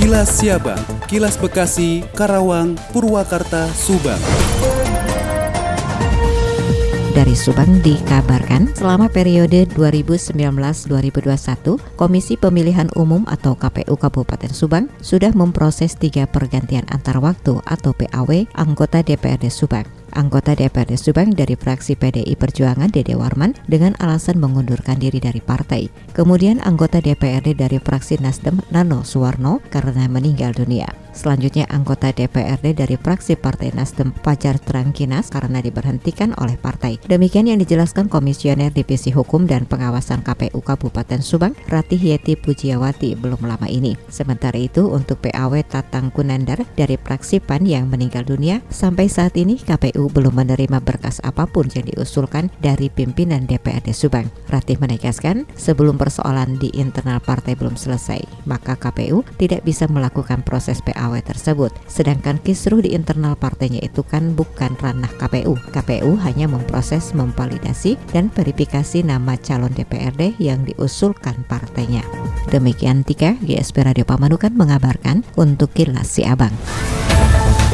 Kilas Siabang, Kilas Bekasi, Karawang, Purwakarta, Subang. Dari Subang dikabarkan selama periode 2019-2021, Komisi Pemilihan Umum atau KPU Kabupaten Subang sudah memproses tiga pergantian antar waktu atau PAW anggota DPRD Subang. Anggota DPRD Subang dari fraksi PDI Perjuangan Dede Warman dengan alasan mengundurkan diri dari partai. Kemudian anggota DPRD dari fraksi Nasdem Nano Suwarno karena meninggal dunia. Selanjutnya anggota DPRD dari fraksi Partai Nasdem Fajar Trangkinas karena diberhentikan oleh partai. Demikian yang dijelaskan Komisioner Divisi Hukum dan Pengawasan KPU Kabupaten Subang, Ratih Yeti Pujiawati belum lama ini. Sementara itu untuk PAW Tatang Kunandar dari fraksi PAN yang meninggal dunia, sampai saat ini KPU belum menerima berkas apa pun yang diusulkan dari pimpinan DPRD Subang. Ratih menegaskan, sebelum persoalan di internal partai belum selesai, maka KPU tidak bisa melakukan proses PAW PAW tersebut. Sedangkan kisruh di internal partainya itu kan bukan ranah KPU. KPU hanya memproses memvalidasi dan verifikasi nama calon DPRD yang diusulkan partainya. Demikian Tika, GSP Radio Pamanukan mengabarkan untuk Kilas Si Abang.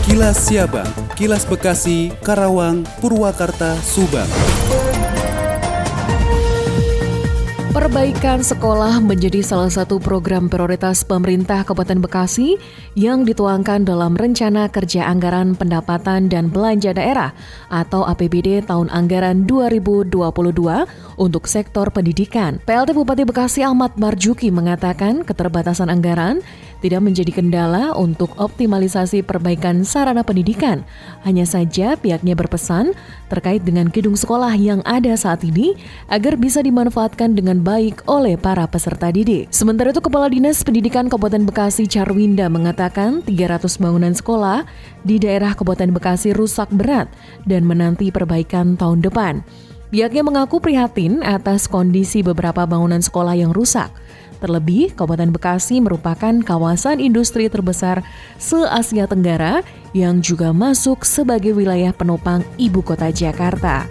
Kilas Siabang, Kilas Bekasi, Karawang, Purwakarta, Subang. Perbaikan sekolah menjadi salah satu program prioritas pemerintah Kabupaten Bekasi yang dituangkan dalam Rencana Kerja Anggaran Pendapatan dan Belanja Daerah atau APBD tahun anggaran 2022 untuk sektor pendidikan. PLT Bupati Bekasi Ahmad Marjuki mengatakan keterbatasan anggaran tidak menjadi kendala untuk optimalisasi perbaikan sarana pendidikan. Hanya saja pihaknya berpesan terkait dengan gedung sekolah yang ada saat ini agar bisa dimanfaatkan dengan baik oleh para peserta didik. Sementara itu Kepala Dinas Pendidikan Kabupaten Bekasi Charwinda mengatakan 300 bangunan sekolah di daerah Kabupaten Bekasi rusak berat dan menanti perbaikan tahun depan. Pihaknya mengaku prihatin atas kondisi beberapa bangunan sekolah yang rusak. Terlebih, Kabupaten Bekasi merupakan kawasan industri terbesar se-Asia Tenggara yang juga masuk sebagai wilayah penopang ibu kota Jakarta.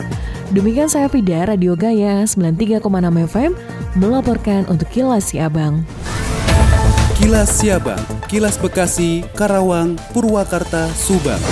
Demikian saya Fida, Radio Gaya 93,6 FM, melaporkan untuk Kilas Siabang. Kilas Siabang, Kilas Bekasi, Karawang, Purwakarta, Subang.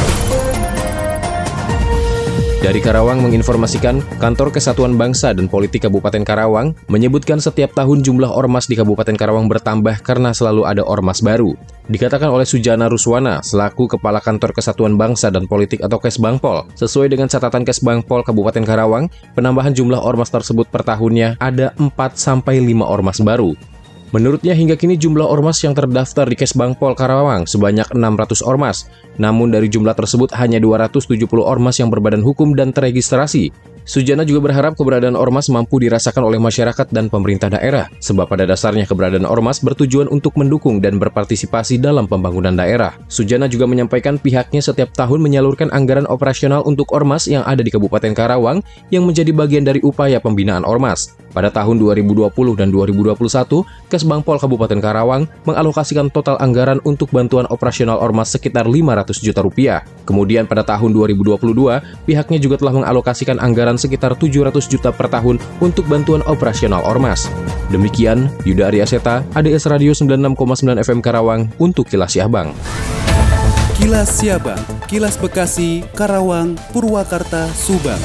Dari Karawang menginformasikan, Kantor Kesatuan Bangsa dan Politik Kabupaten Karawang menyebutkan setiap tahun jumlah ormas di Kabupaten Karawang bertambah karena selalu ada ormas baru. Dikatakan oleh Sujana Ruswana, selaku Kepala Kantor Kesatuan Bangsa dan Politik atau Kesbangpol, sesuai dengan catatan Kesbangpol Kabupaten Karawang, penambahan jumlah ormas tersebut per tahunnya ada 4-5 ormas baru. Menurutnya hingga kini jumlah ormas yang terdaftar di Kesbangpol Karawang sebanyak 600 ormas. Namun dari jumlah tersebut hanya 270 ormas yang berbadan hukum dan teregistrasi. Sujana juga berharap keberadaan ormas mampu dirasakan oleh masyarakat dan pemerintah daerah, sebab pada dasarnya keberadaan ormas bertujuan untuk mendukung dan berpartisipasi dalam pembangunan daerah. Sujana juga menyampaikan pihaknya setiap tahun menyalurkan anggaran operasional untuk ormas yang ada di Kabupaten Karawang yang menjadi bagian dari upaya pembinaan ormas. Pada tahun 2020 dan 2021, Kesbangpol Kabupaten Karawang mengalokasikan total anggaran untuk bantuan operasional ormas sekitar 500 juta rupiah. Kemudian pada tahun 2022, pihaknya juga telah mengalokasikan anggaran sekitar 700 juta per tahun untuk bantuan operasional ormas. Demikian, Yuda Arya Seta, ADS Radio 96,9 FM Karawang untuk Kilas Siabang. Kilas Siabang, Kilas Bekasi, Karawang, Purwakarta, Subang.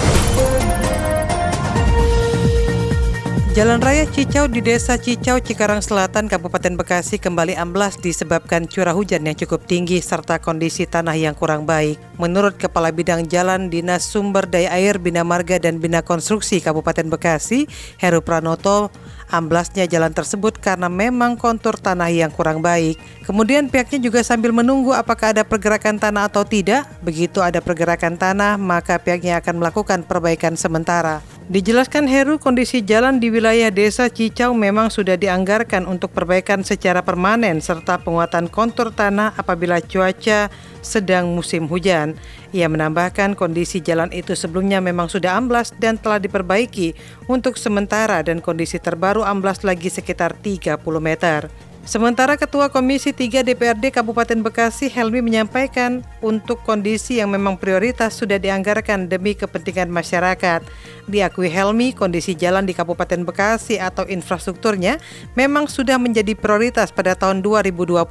Jalan Raya Cicau di Desa Cicau, Cikarang Selatan, Kabupaten Bekasi kembali amblas disebabkan curah hujan yang cukup tinggi serta kondisi tanah yang kurang baik. Menurut Kepala Bidang Jalan Dinas Sumber Daya Air Bina Marga dan Bina Konstruksi Kabupaten Bekasi, Heru Pranoto, amblasnya jalan tersebut karena memang kontur tanah yang kurang baik. Kemudian pihaknya juga sambil menunggu apakah ada pergerakan tanah atau tidak. Begitu ada pergerakan tanah, maka pihaknya akan melakukan perbaikan sementara. Dijelaskan Heru, kondisi jalan di wilayah desa Cicau memang sudah dianggarkan untuk perbaikan secara permanen serta penguatan kontur tanah apabila cuaca sedang musim hujan. Ia menambahkan kondisi jalan itu sebelumnya memang sudah amblas dan telah diperbaiki untuk sementara dan kondisi terbaru amblas lagi sekitar 30 meter. Sementara Ketua Komisi 3 DPRD Kabupaten Bekasi Helmi menyampaikan untuk kondisi yang memang prioritas sudah dianggarkan demi kepentingan masyarakat. Diakui Helmi, kondisi jalan di Kabupaten Bekasi atau infrastrukturnya memang sudah menjadi prioritas pada tahun 2022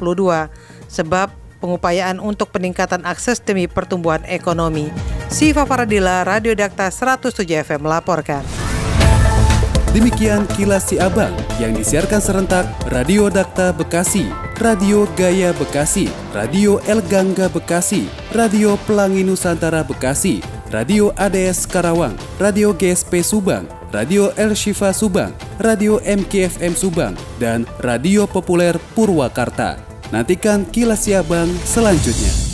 sebab pengupayaan untuk peningkatan akses demi pertumbuhan ekonomi. Siva Faradila, Radio Dakta 107 FM melaporkan. Demikian kilas si abang yang disiarkan serentak Radio Dakta Bekasi, Radio Gaya Bekasi, Radio El Gangga Bekasi, Radio Pelangi Nusantara Bekasi, Radio ADS Karawang, Radio GSP Subang, Radio El Shifa Subang, Radio MKFM Subang, dan Radio Populer Purwakarta. Nantikan kilas si abang selanjutnya.